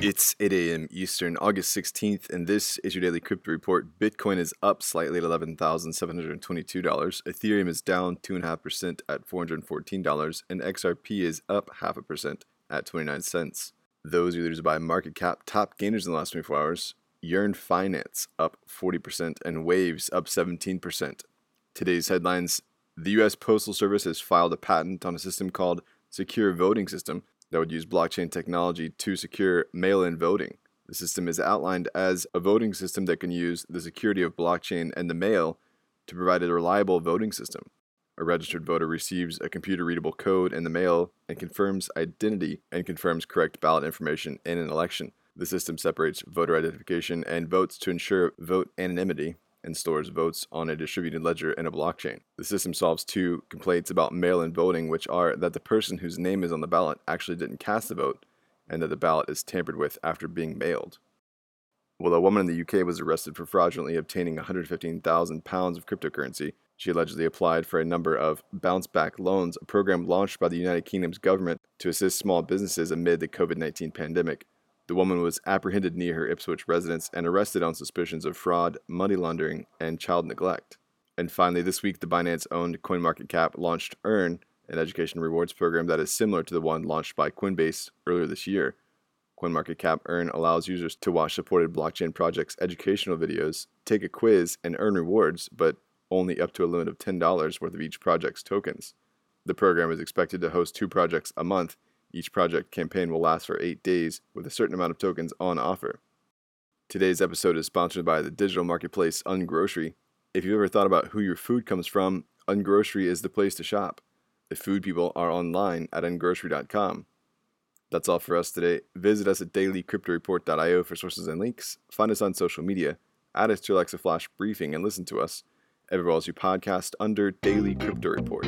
It's 8 a.m. Eastern, August 16th, and this is your daily crypto report. Bitcoin is up slightly at $11,722. Ethereum is down 2.5% at $414, and XRP is up half a percent at 29 cents. Those are leaders by market cap top gainers in the last 24 hours. Yearn Finance up 40% and Waves up 17%. Today's headlines The U.S. Postal Service has filed a patent on a system called Secure Voting System that would use blockchain technology to secure mail in voting. The system is outlined as a voting system that can use the security of blockchain and the mail to provide a reliable voting system. A registered voter receives a computer readable code in the mail and confirms identity and confirms correct ballot information in an election. The system separates voter identification and votes to ensure vote anonymity and stores votes on a distributed ledger in a blockchain. The system solves two complaints about mail in voting, which are that the person whose name is on the ballot actually didn't cast the vote, and that the ballot is tampered with after being mailed. Well, a woman in the UK was arrested for fraudulently obtaining 115,000 pounds of cryptocurrency. She allegedly applied for a number of bounce back loans, a program launched by the United Kingdom's government to assist small businesses amid the COVID 19 pandemic. The woman was apprehended near her Ipswich residence and arrested on suspicions of fraud, money laundering, and child neglect. And finally, this week, the Binance owned CoinMarketCap launched Earn, an education rewards program that is similar to the one launched by Coinbase earlier this year. CoinMarketCap Earn allows users to watch supported blockchain projects' educational videos, take a quiz, and earn rewards, but only up to a limit of $10 worth of each project's tokens. The program is expected to host two projects a month each project campaign will last for eight days with a certain amount of tokens on offer. Today's episode is sponsored by the digital marketplace Ungrocery. If you've ever thought about who your food comes from, Ungrocery is the place to shop. The food people are online at ungrocery.com. That's all for us today. Visit us at dailycryptoreport.io for sources and links. Find us on social media. Add us to Alexa Flash Briefing and listen to us everywhere else you podcast under Daily Crypto Report.